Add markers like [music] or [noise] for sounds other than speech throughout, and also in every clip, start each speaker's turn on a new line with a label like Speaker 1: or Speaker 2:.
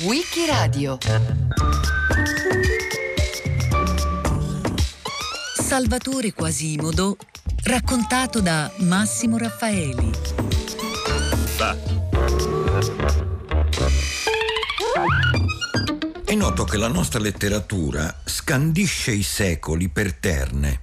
Speaker 1: Wikiradio
Speaker 2: Salvatore Quasimodo raccontato da Massimo Raffaeli.
Speaker 3: È noto che la nostra letteratura scandisce i secoli per terne,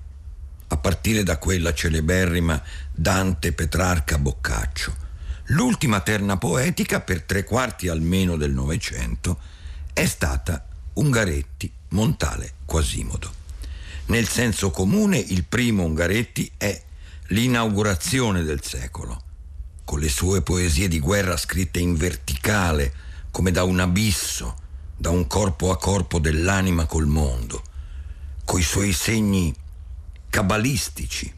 Speaker 3: a partire da quella celeberrima Dante Petrarca Boccaccio. L'ultima terna poetica, per tre quarti almeno del Novecento, è stata Ungaretti, Montale, Quasimodo. Nel senso comune, il primo Ungaretti è l'inaugurazione del secolo, con le sue poesie di guerra scritte in verticale, come da un abisso, da un corpo a corpo dell'anima col mondo, coi suoi segni cabalistici,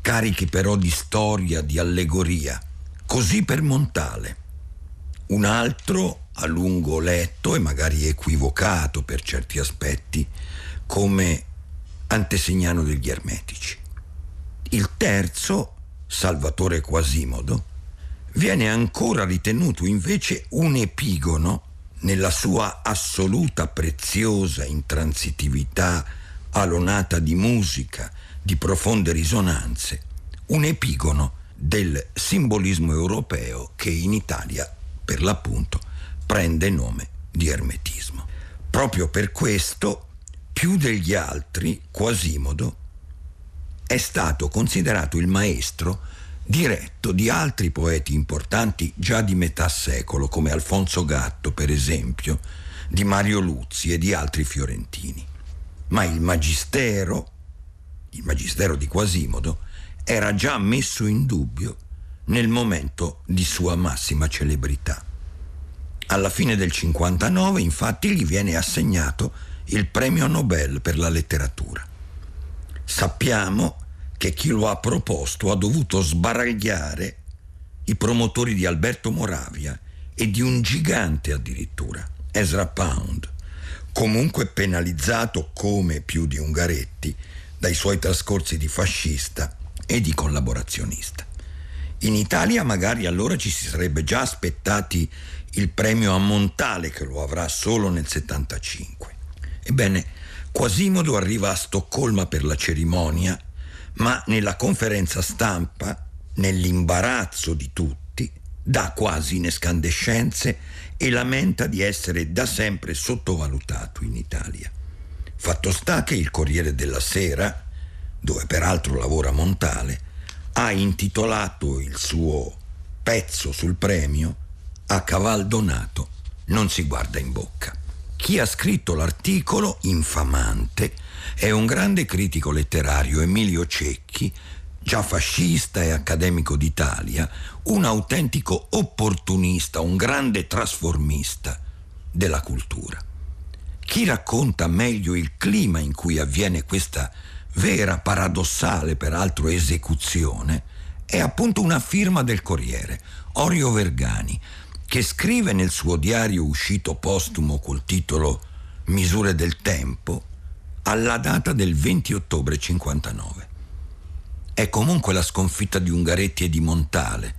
Speaker 3: carichi però di storia, di allegoria. Così per Montale. Un altro a lungo letto e magari equivocato per certi aspetti come antesignano degli ermetici. Il terzo, Salvatore Quasimodo, viene ancora ritenuto invece un epigono nella sua assoluta preziosa intransitività alonata di musica, di profonde risonanze, un epigono del simbolismo europeo che in Italia, per l'appunto, prende nome di ermetismo. Proprio per questo, più degli altri, Quasimodo è stato considerato il maestro diretto di altri poeti importanti già di metà secolo, come Alfonso Gatto, per esempio, di Mario Luzzi e di altri fiorentini. Ma il magistero, il magistero di Quasimodo, era già messo in dubbio nel momento di sua massima celebrità. Alla fine del 59, infatti, gli viene assegnato il premio Nobel per la letteratura. Sappiamo che chi lo ha proposto ha dovuto sbaragliare i promotori di Alberto Moravia e di un gigante addirittura, Ezra Pound, comunque penalizzato come più di Ungaretti dai suoi trascorsi di fascista e di collaborazionista. In Italia magari allora ci si sarebbe già aspettati il premio a Montale che lo avrà solo nel 75. Ebbene, Quasimodo arriva a Stoccolma per la cerimonia, ma nella conferenza stampa, nell'imbarazzo di tutti, dà quasi in escandescenze e lamenta di essere da sempre sottovalutato in Italia. Fatto sta che il Corriere della Sera, dove peraltro lavora Montale, ha intitolato il suo pezzo sul premio A caval donato non si guarda in bocca. Chi ha scritto l'articolo infamante è un grande critico letterario, Emilio Cecchi, già fascista e accademico d'Italia, un autentico opportunista, un grande trasformista della cultura. Chi racconta meglio il clima in cui avviene questa vera, paradossale peraltro esecuzione, è appunto una firma del Corriere, Orio Vergani, che scrive nel suo diario uscito postumo col titolo Misure del tempo alla data del 20 ottobre 59. È comunque la sconfitta di Ungaretti e di Montale,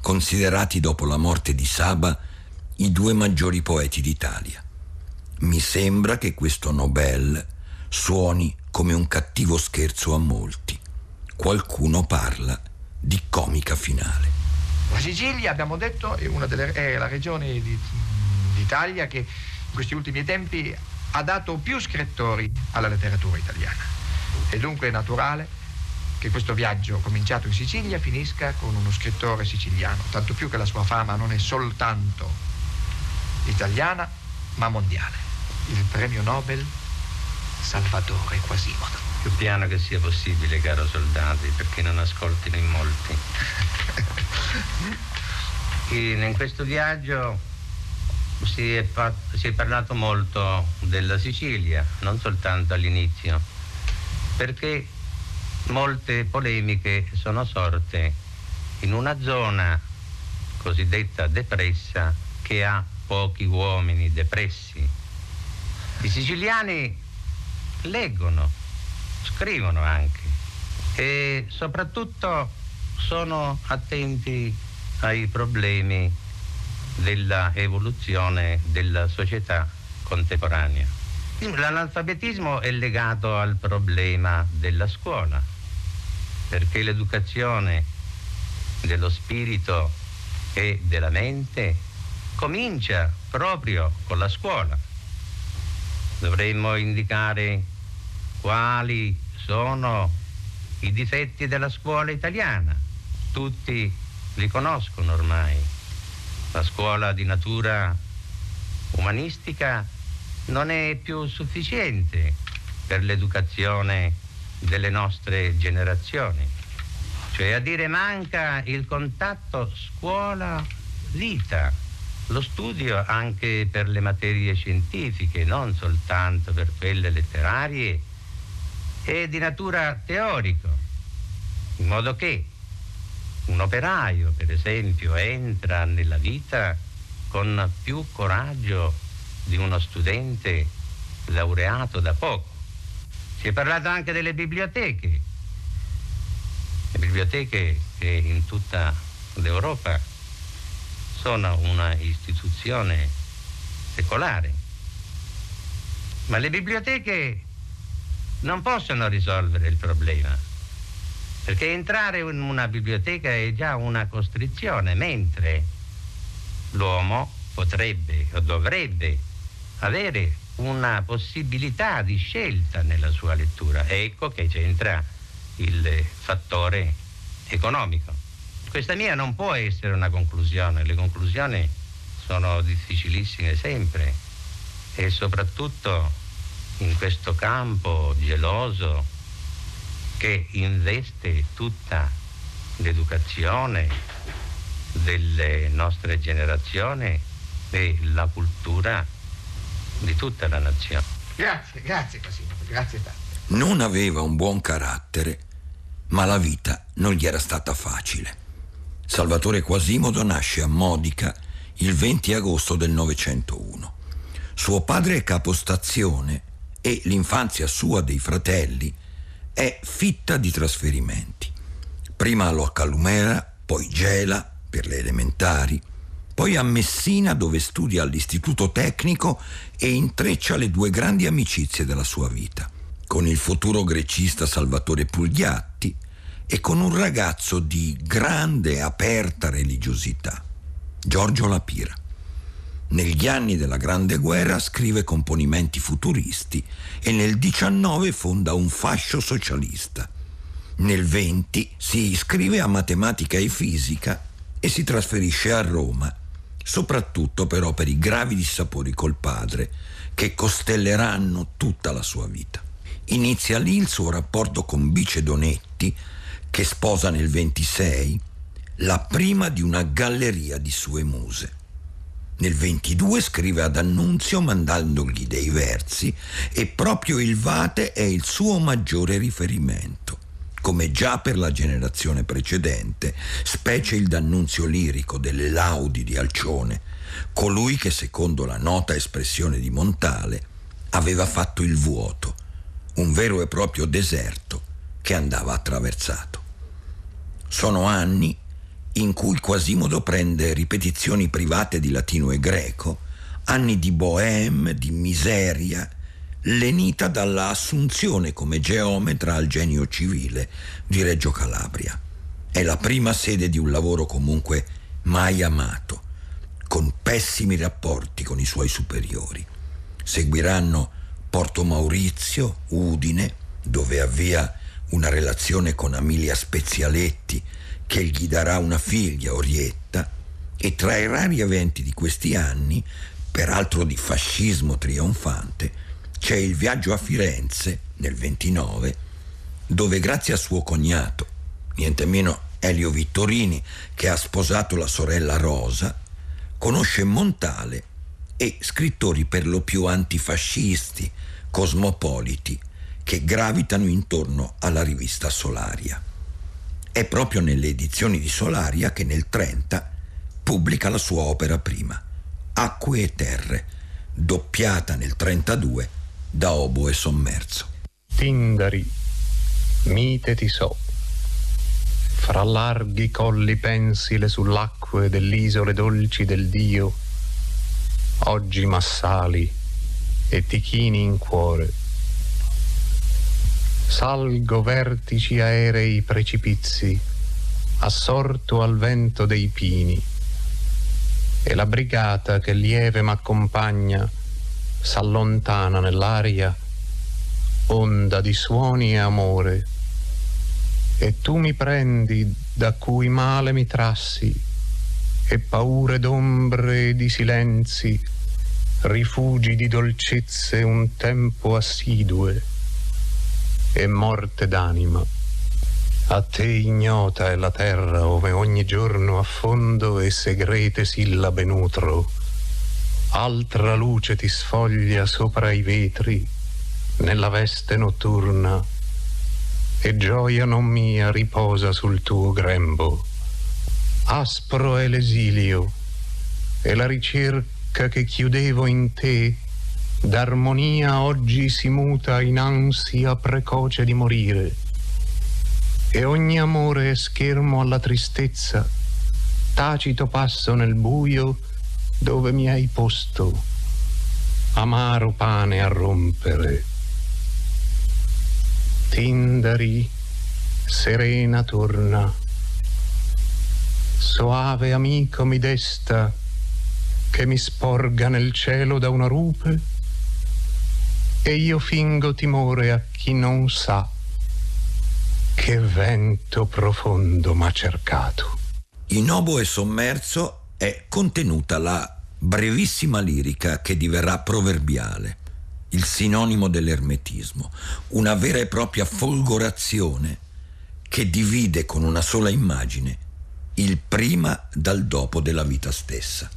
Speaker 3: considerati dopo la morte di Saba i due maggiori poeti d'Italia. Mi sembra che questo Nobel suoni come un cattivo scherzo a molti. Qualcuno parla di comica finale.
Speaker 4: La Sicilia, abbiamo detto, è, delle, è la regione di, d'Italia che in questi ultimi tempi ha dato più scrittori alla letteratura italiana. E dunque è naturale che questo viaggio cominciato in Sicilia finisca con uno scrittore siciliano, tanto più che la sua fama non è soltanto italiana, ma mondiale. Il premio Nobel Salvatore Quasimodo.
Speaker 5: Più piano che sia possibile, caro soldati, perché non ascoltino in molti. [laughs] in questo viaggio si è, si è parlato molto della Sicilia, non soltanto all'inizio, perché molte polemiche sono sorte in una zona cosiddetta depressa che ha pochi uomini depressi. I siciliani leggono, scrivono anche e soprattutto sono attenti ai problemi della evoluzione della società contemporanea. L'analfabetismo è legato al problema della scuola, perché l'educazione dello spirito e della mente comincia proprio con la scuola. Dovremmo indicare quali sono i difetti della scuola italiana. Tutti li conoscono ormai. La scuola di natura umanistica non è più sufficiente per l'educazione delle nostre generazioni. Cioè a dire manca il contatto scuola-vita, lo studio anche per le materie scientifiche, non soltanto per quelle letterarie e di natura teorica, in modo che un operaio, per esempio, entra nella vita con più coraggio di uno studente laureato da poco. Si è parlato anche delle biblioteche, le biblioteche che in tutta l'Europa sono una istituzione secolare, ma le biblioteche non possono risolvere il problema, perché entrare in una biblioteca è già una costrizione, mentre l'uomo potrebbe o dovrebbe avere una possibilità di scelta nella sua lettura. Ecco che c'entra il fattore economico. Questa mia non può essere una conclusione, le conclusioni sono difficilissime sempre e soprattutto in questo campo geloso che investe tutta l'educazione delle nostre generazioni e la cultura di tutta la nazione.
Speaker 4: Grazie, grazie Quasimodo, grazie tanto.
Speaker 3: Non aveva un buon carattere, ma la vita non gli era stata facile. Salvatore Quasimodo nasce a Modica il 20 agosto del 901. Suo padre è capostazione e l'infanzia sua dei fratelli è fitta di trasferimenti. Prima a Loccalumera, poi Gela per le elementari, poi a Messina dove studia all'istituto tecnico e intreccia le due grandi amicizie della sua vita, con il futuro grecista Salvatore Pugliatti e con un ragazzo di grande aperta religiosità, Giorgio Lapira. Negli anni della Grande Guerra scrive componimenti futuristi e nel 19 fonda un fascio socialista. Nel 20 si iscrive a matematica e fisica e si trasferisce a Roma, soprattutto però per i gravi dissapori col padre che costelleranno tutta la sua vita. Inizia lì il suo rapporto con Bice Donetti, che sposa nel 26 la prima di una galleria di sue muse. Nel 22 scrive ad Annunzio mandandogli dei versi e proprio il Vate è il suo maggiore riferimento. Come già per la generazione precedente, specie il d'annunzio lirico delle laudi di Alcione, colui che secondo la nota espressione di Montale aveva fatto il vuoto, un vero e proprio deserto che andava attraversato. Sono anni in cui Quasimodo prende ripetizioni private di latino e greco, anni di bohème, di miseria, lenita dalla assunzione come geometra al genio civile di Reggio Calabria. È la prima sede di un lavoro comunque mai amato, con pessimi rapporti con i suoi superiori. Seguiranno Porto Maurizio, Udine, dove avvia una relazione con Amelia Spezialetti, che gli darà una figlia, Orietta, e tra i rari eventi di questi anni, peraltro di fascismo trionfante, c'è il viaggio a Firenze nel 29, dove grazie a suo cognato, niente meno Elio Vittorini, che ha sposato la sorella Rosa, conosce Montale e scrittori per lo più antifascisti, cosmopoliti, che gravitano intorno alla rivista Solaria. È proprio nelle edizioni di Solaria che nel 30 pubblica la sua opera prima, Acque e Terre, doppiata nel 32 da Oboe Sommerso.
Speaker 1: Tindari, mite ti so, fra larghi colli pensile sull'acque dell'isole dolci del Dio, oggi massali e ti chini in cuore. Salgo vertici aerei precipizi, assorto al vento dei pini, e la brigata che lieve m'accompagna s'allontana nell'aria, onda di suoni e amore, e tu mi prendi da cui male mi trassi, e paure d'ombre e di silenzi, rifugi di dolcezze un tempo assidue e morte d'anima. A te ignota è la terra ove ogni giorno affondo e segrete sillabe nutro. Altra luce ti sfoglia sopra i vetri nella veste notturna e gioia non mia riposa sul tuo grembo. Aspro è l'esilio e la ricerca che chiudevo in te, d'armonia oggi si muta in ansia precoce di morire. E ogni amore è schermo alla tristezza, tacito passo nel buio dove mi hai posto, amaro pane a rompere. Tindari, serena torna, soave amico mi desta, che mi sporga nel cielo da una rupe e io fingo timore a chi non sa che vento profondo m'ha cercato.
Speaker 3: In Obo e Sommerso è contenuta la brevissima lirica che diverrà proverbiale, il sinonimo dell'ermetismo, una vera e propria folgorazione che divide con una sola immagine il prima dal dopo della vita stessa.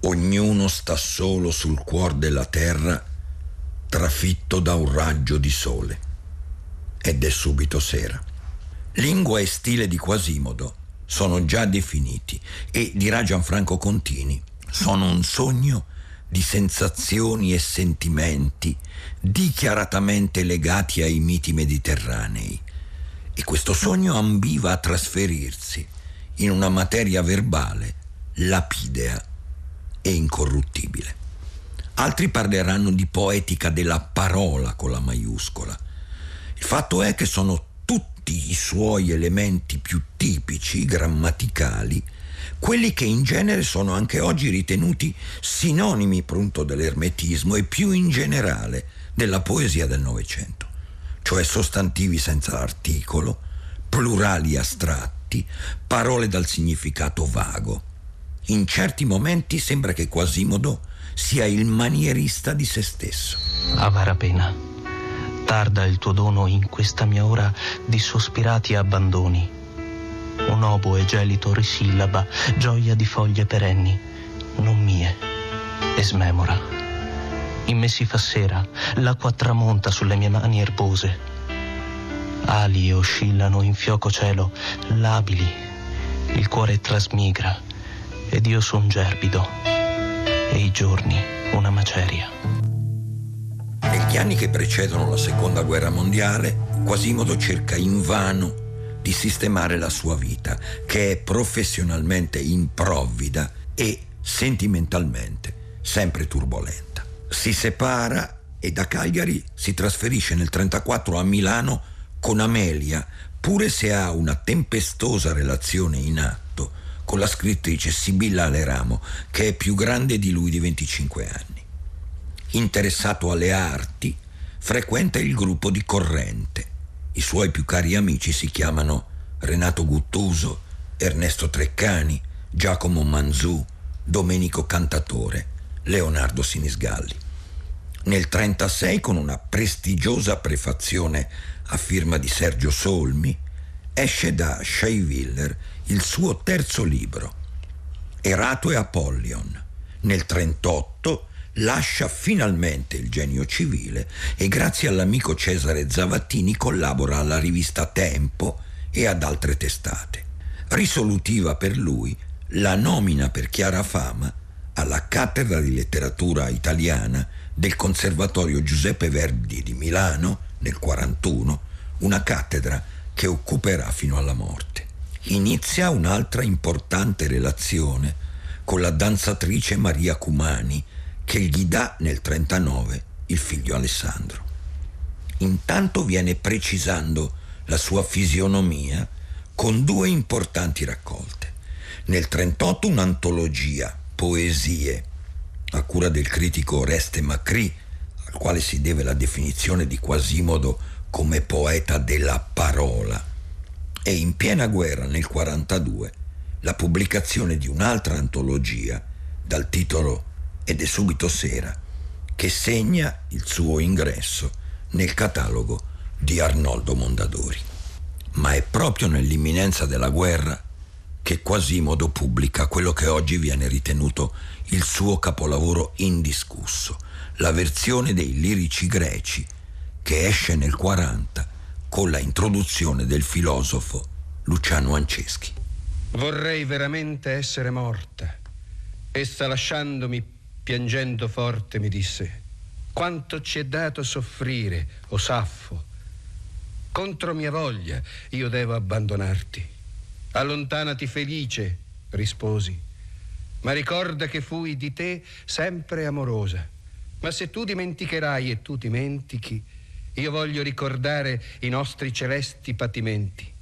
Speaker 3: Ognuno sta solo sul cuor della terra, trafitto da un raggio di sole. Ed è subito sera. Lingua e stile di Quasimodo sono già definiti e, dirà Gianfranco Contini, sono un sogno di sensazioni e sentimenti dichiaratamente legati ai miti mediterranei. E questo sogno ambiva a trasferirsi in una materia verbale lapidea e incorruttibile. Altri parleranno di poetica della parola con la maiuscola. Il fatto è che sono tutti i suoi elementi più tipici, grammaticali, quelli che in genere sono anche oggi ritenuti sinonimi appunto dell'ermetismo e più in generale della poesia del Novecento, cioè sostantivi senza articolo, plurali astratti, parole dal significato vago. In certi momenti sembra che Quasimodo sia il manierista di se stesso.
Speaker 6: Avara pena. Tarda il tuo dono in questa mia ora di sospirati abbandoni. Un obo e gelito risillaba, gioia di foglie perenni, non mie, e smemora. In me si fa sera, l'acqua tramonta sulle mie mani erbose. Ali oscillano in fioco cielo, labili, il cuore trasmigra ed io son gerbido e i giorni una maceria.
Speaker 3: Negli anni che precedono la seconda guerra mondiale, Quasimodo cerca invano di sistemare la sua vita, che è professionalmente improvvida e sentimentalmente sempre turbolenta. Si separa e da Cagliari si trasferisce nel 1934 a Milano con Amelia, pure se ha una tempestosa relazione in atto con la scrittrice Sibilla Aleramo, che è più grande di lui di 25 anni. Interessato alle arti, frequenta il gruppo di Corrente. I suoi più cari amici si chiamano Renato Guttuso, Ernesto Treccani, Giacomo Manzù, Domenico Cantatore, Leonardo Sinisgalli. Nel 1936, con una prestigiosa prefazione a firma di Sergio Solmi, esce da Scheiviller il suo terzo libro, Erato e Apollyon. Nel 1938 lascia finalmente il genio civile e grazie all'amico Cesare Zavattini collabora alla rivista Tempo e ad altre testate. Risolutiva per lui la nomina per chiara fama alla cattedra di letteratura italiana del Conservatorio Giuseppe Verdi di Milano nel 1941, una cattedra che occuperà fino alla morte. Inizia un'altra importante relazione con la danzatrice Maria Cumani che gli dà nel 39 il figlio Alessandro. Intanto viene precisando la sua fisionomia con due importanti raccolte. Nel 38 un'antologia, Poesie, a cura del critico Oreste Macri, al quale si deve la definizione di Quasimodo come poeta della parola. E in piena guerra nel 42 la pubblicazione di un'altra antologia dal titolo Ed è subito sera, che segna il suo ingresso nel catalogo di Arnoldo Mondadori. Ma è proprio nell'imminenza della guerra che Quasimodo pubblica quello che oggi viene ritenuto il suo capolavoro indiscusso, la versione dei lirici greci che esce nel 40 con la introduzione del filosofo Luciano Anceschi.
Speaker 7: Vorrei veramente essere morta. Essa lasciandomi piangendo forte mi disse, quanto ci è dato soffrire, o Saffo, contro mia voglia io devo abbandonarti. Allontanati felice, risposi, ma ricorda che fui di te sempre amorosa. Ma se tu dimenticherai e tu dimentichi, io voglio ricordare i nostri celesti patimenti.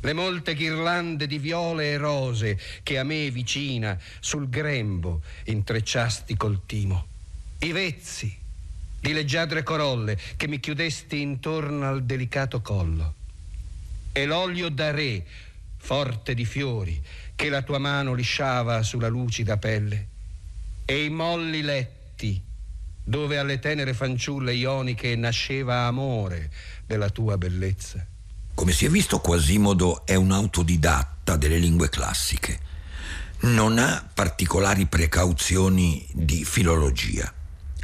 Speaker 7: Le molte ghirlande di viole e rose che a me vicina sul grembo intrecciasti col timo. I vezzi, di leggiadre corolle che mi chiudesti intorno al delicato collo. E l'olio da re, forte di fiori, che la tua mano lisciava sulla lucida pelle. E i molli letti, dove alle tenere fanciulle ioniche nasceva amore della tua bellezza.
Speaker 3: Come si è visto, Quasimodo è un autodidatta delle lingue classiche. Non ha particolari precauzioni di filologia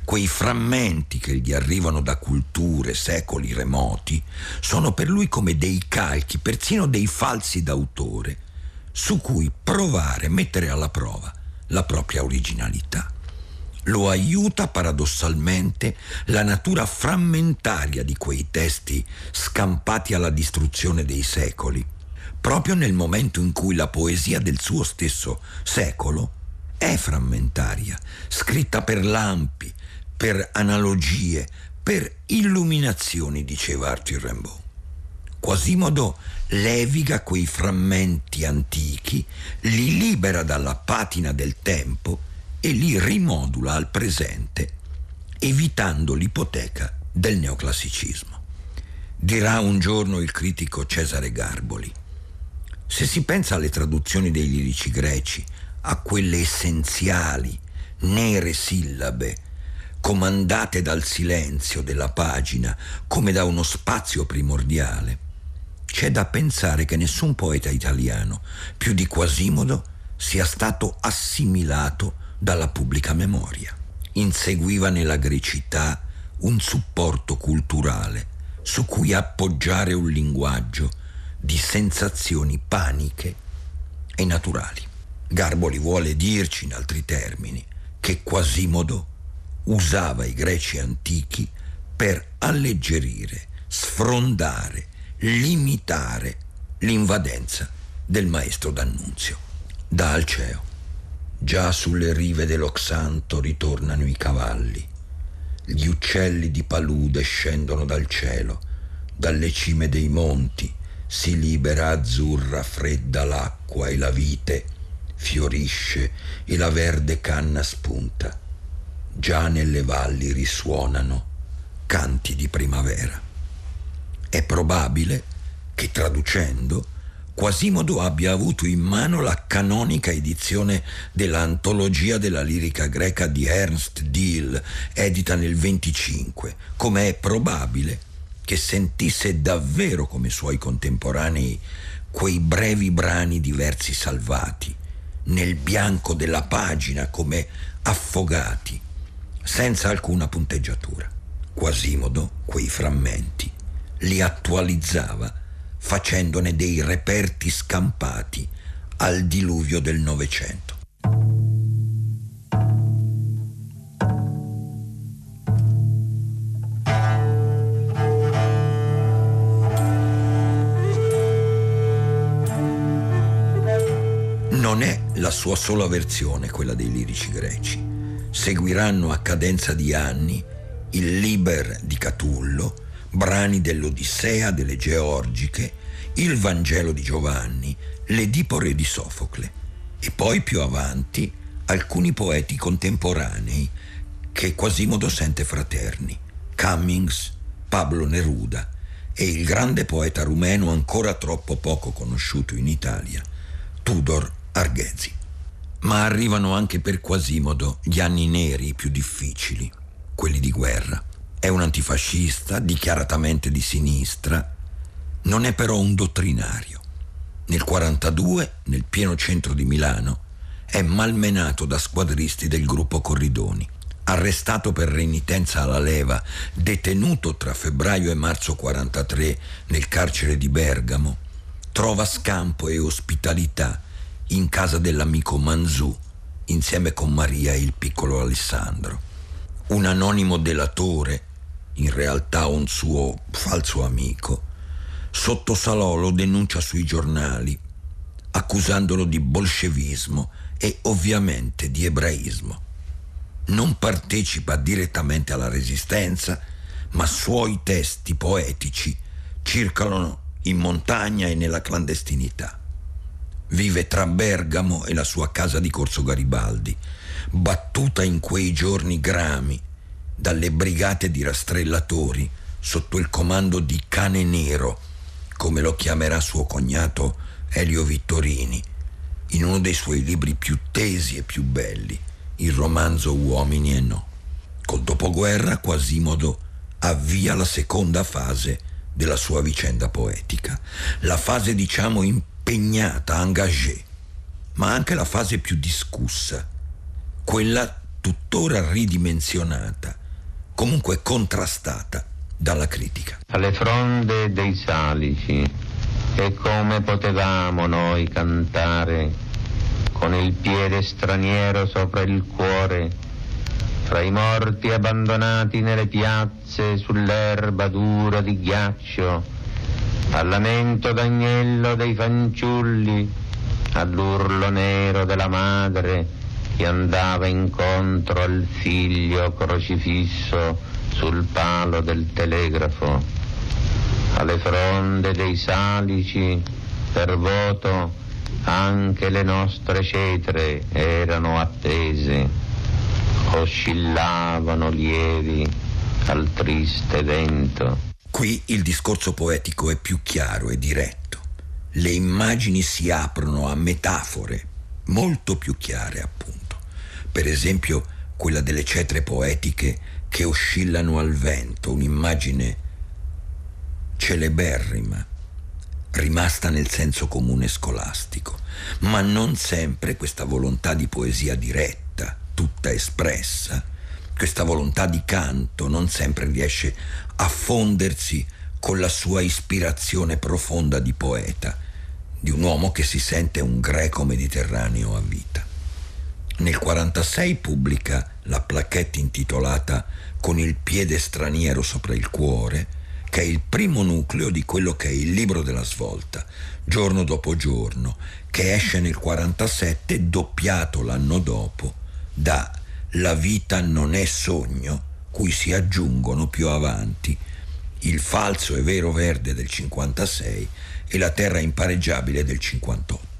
Speaker 3: quei frammenti che gli arrivano da culture, secoli remoti, sono per lui come dei calchi, persino dei falsi d'autore, su cui provare, mettere alla prova la propria originalità. Lo aiuta paradossalmente la natura frammentaria di quei testi scampati alla distruzione dei secoli, proprio nel momento in cui la poesia del suo stesso secolo è frammentaria, scritta per lampi, per analogie, per illuminazioni, diceva Arthur Rimbaud. Quasimodo leviga quei frammenti antichi, li libera dalla patina del tempo e li rimodula al presente, evitando l'ipoteca del neoclassicismo. Dirà un giorno il critico Cesare Garboli. Se si pensa alle traduzioni dei lirici greci, a quelle essenziali, nere sillabe, comandate dal silenzio della pagina come da uno spazio primordiale, c'è da pensare che nessun poeta italiano, più di Quasimodo, sia stato assimilato dalla pubblica memoria. Inseguiva nella grecità un supporto culturale su cui appoggiare un linguaggio di sensazioni paniche e naturali. Garboli vuole dirci, in altri termini, che Quasimodo usava i greci antichi per alleggerire, sfrondare, limitare l'invadenza del maestro d'Annunzio. Da Alceo. Già sulle rive dell'Oxanto ritornano i cavalli. Gli uccelli di palude scendono dal cielo, dalle cime dei monti si libera azzurra fredda l'acqua e la vite fiorisce e la verde canna spunta già nelle valli risuonano canti di primavera. È probabile che traducendo Quasimodo abbia avuto in mano la canonica edizione dell'antologia della lirica greca di Ernst Diel, edita nel 25, come è probabile che sentisse davvero come suoi contemporanei quei brevi brani di versi salvati, nel bianco della pagina come affogati, senza alcuna punteggiatura. Quasimodo quei frammenti li attualizzava facendone dei reperti scampati al diluvio del Novecento. Non è la sua sola versione quella dei lirici greci. Seguiranno a cadenza di anni il Liber di Catullo, brani dell'Odissea, delle Georgiche, il Vangelo di Giovanni, l'Edipore di Sofocle e poi più avanti alcuni poeti contemporanei che Quasimodo sente fraterni, Cummings, Pablo Neruda e il grande poeta rumeno ancora troppo poco conosciuto in Italia, Tudor Arghezi. Ma arrivano anche per Quasimodo gli anni neri più difficili, quelli di guerra. È un antifascista, dichiaratamente di sinistra, non è però un dottrinario. Nel 42, nel pieno centro di Milano, è malmenato da squadristi del gruppo Corridoni. Arrestato per renitenza alla leva, detenuto tra febbraio e marzo 43 nel carcere di Bergamo, trova scampo e ospitalità in casa dell'amico Manzù, insieme con Maria e il piccolo Alessandro. Un anonimo delatore, in realtà un suo falso amico, sotto Salò lo denuncia sui giornali, accusandolo di bolscevismo e ovviamente di ebraismo. Non partecipa direttamente alla resistenza, ma suoi testi poetici circolano in montagna e nella clandestinità. Vive tra Bergamo e la sua casa di Corso Garibaldi, battuta in quei giorni grami dalle brigate di rastrellatori sotto il comando di Cane Nero, come lo chiamerà suo cognato Elio Vittorini, in uno dei suoi libri più tesi e più belli, il romanzo Uomini e No. Col dopoguerra Quasimodo avvia la seconda fase della sua vicenda poetica, la fase diciamo impegnata, engagée, ma anche la fase più discussa, quella tuttora ridimensionata, comunque contrastata dalla critica.
Speaker 5: Alle fronde dei salici, e come potevamo noi cantare con il piede straniero sopra il cuore, fra i morti abbandonati nelle piazze sull'erba dura di ghiaccio, al lamento d'agnello dei fanciulli, all'urlo nero della madre che andava incontro al figlio crocifisso sul palo del telegrafo, alle fronde dei salici per voto anche le nostre cetre erano attese, oscillavano lievi al triste vento.
Speaker 3: Qui il discorso poetico è più chiaro e diretto. Le immagini si aprono a metafore molto più chiare, appunto. Per esempio, quella delle cetre poetiche che oscillano al vento, un'immagine celeberrima, rimasta nel senso comune scolastico, ma non sempre questa volontà di poesia diretta, tutta espressa, questa volontà di canto non sempre riesce a fondersi con la sua ispirazione profonda di poeta, di un uomo che si sente un greco mediterraneo a vita. Nel 1946 pubblica la plaquette intitolata Con il piede straniero sopra il cuore, che è il primo nucleo di quello che è il libro della svolta, giorno dopo giorno, che esce nel 1947, doppiato l'anno dopo da La vita non è sogno, cui si aggiungono più avanti il falso e vero verde del 56 e la terra impareggiabile del 58.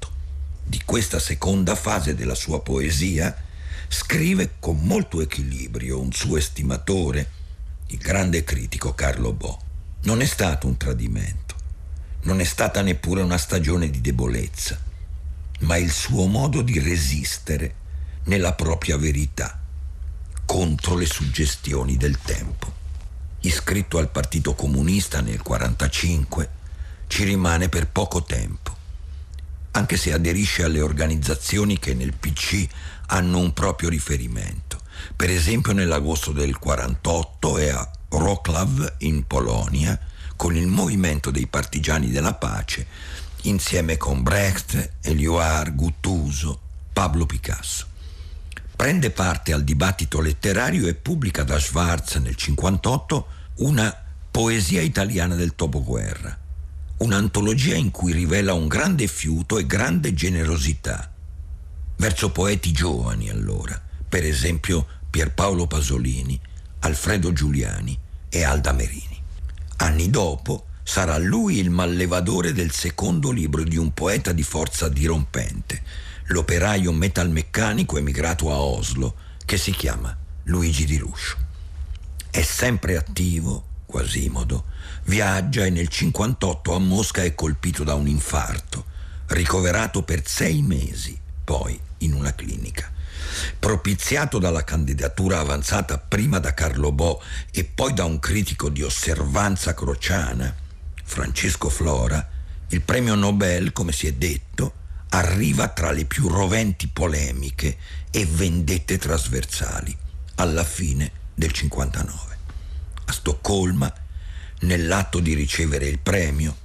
Speaker 3: Di questa seconda fase della sua poesia scrive con molto equilibrio un suo estimatore, il grande critico Carlo Bo. Non è stato un tradimento, non è stata neppure una stagione di debolezza, ma il suo modo di resistere nella propria verità contro le suggestioni del tempo. Iscritto al Partito Comunista nel 1945, ci rimane per poco tempo, anche se aderisce alle organizzazioni che nel PC hanno un proprio riferimento. Per esempio nell'agosto del 1948 è a Wrocław in Polonia con il movimento dei partigiani della pace insieme con Brecht, Eliouard, Guttuso, Pablo Picasso. Prende parte al dibattito letterario e pubblica da Schwarz nel 1958 una poesia italiana del dopoguerra, un'antologia in cui rivela un grande fiuto e grande generosità. verso poeti giovani allora, per esempio Pierpaolo Pasolini, Alfredo Giuliani e Alda Merini. Anni dopo sarà lui il mallevadore del secondo libro di un poeta di forza dirompente, l'operaio metalmeccanico emigrato a Oslo, che si chiama Luigi Di Ruscio. È sempre attivo, Quasimodo, viaggia e nel 58 a Mosca è colpito da un infarto, ricoverato per sei mesi, poi in una clinica. Propiziato dalla candidatura avanzata prima da Carlo Bo e poi da un critico di osservanza crociana, Francesco Flora, il premio Nobel, come si è detto, arriva tra le più roventi polemiche e vendette trasversali alla fine del 59. A Stoccolma, nell'atto di ricevere il premio,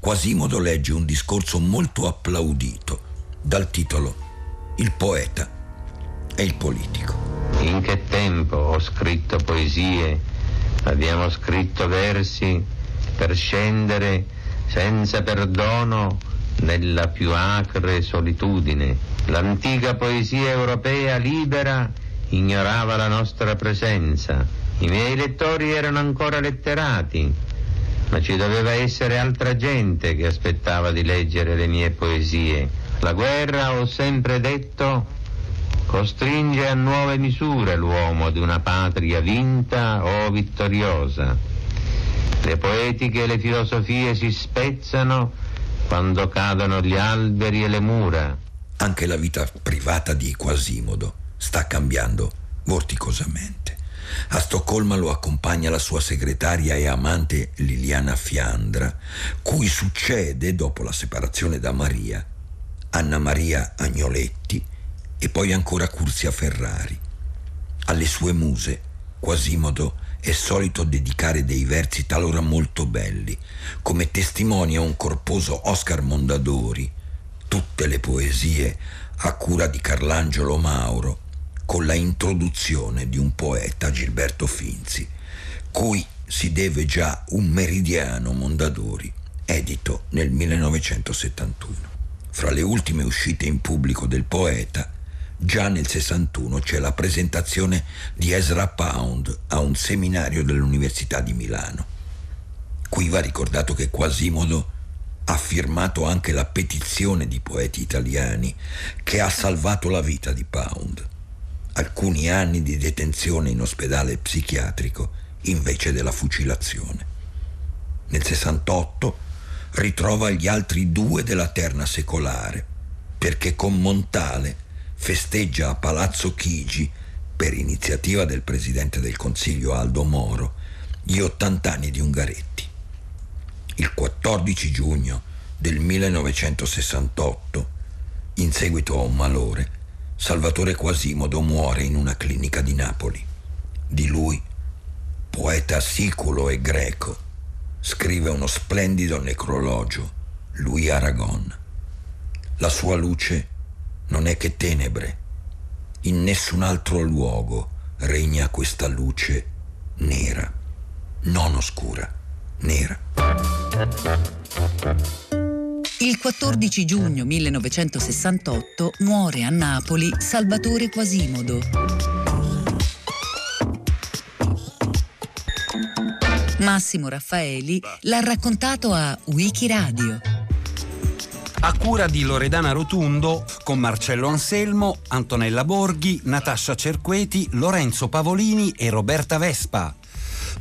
Speaker 3: Quasimodo legge un discorso molto applaudito dal titolo Il poeta e il politico.
Speaker 5: In che tempo ho scritto poesie, abbiamo scritto versi per scendere senza perdono nella più acre solitudine. L'antica poesia europea libera ignorava la nostra presenza. I miei lettori erano ancora letterati, ma ci doveva essere altra gente che aspettava di leggere le mie poesie. La guerra, ho sempre detto, costringe a nuove misure l'uomo di una patria vinta o vittoriosa. Le poetiche e le filosofie si spezzano quando cadono gli alberi e le mura.
Speaker 3: Anche la vita privata di Quasimodo sta cambiando vorticosamente. A Stoccolma lo accompagna la sua segretaria e amante Liliana Fiandra, cui succede, dopo la separazione da Maria, Anna Maria Agnoletti e poi ancora Curzia Ferrari. Alle sue muse Quasimodo è solito dedicare dei versi talora molto belli, come testimonia un corposo Oscar Mondadori, tutte le poesie a cura di Carlangelo Mauro, con la introduzione di un poeta Gilberto Finzi, cui si deve già un meridiano Mondadori, edito nel 1971. Fra le ultime uscite in pubblico del poeta, già nel 61 c'è la presentazione di Ezra Pound a un seminario dell'Università di Milano. Qui va ricordato che Quasimodo ha firmato anche la petizione di poeti italiani che ha salvato la vita di Pound alcuni anni di detenzione in ospedale psichiatrico invece della fucilazione. Nel 68 ritrova gli altri due della terna secolare, perché con Montale festeggia a Palazzo Chigi, per iniziativa del presidente del Consiglio Aldo Moro, gli 80 anni di Ungaretti. Il 14 giugno del 1968, in seguito a un malore, Salvatore Quasimodo muore in una clinica di Napoli. Di lui, poeta siculo e greco, scrive uno splendido necrologio, Louis Aragon. La sua luce non è che tenebre. In nessun altro luogo regna questa luce nera, non oscura, nera.
Speaker 2: Il 14 giugno 1968 muore a Napoli Salvatore Quasimodo. Massimo Raffaeli l'ha raccontato a Wikiradio.
Speaker 8: A cura di Loredana Rotundo, con Marcello Anselmo, Antonella Borghi, Natascia Cerqueti, Lorenzo Pavolini e Roberta Vespa.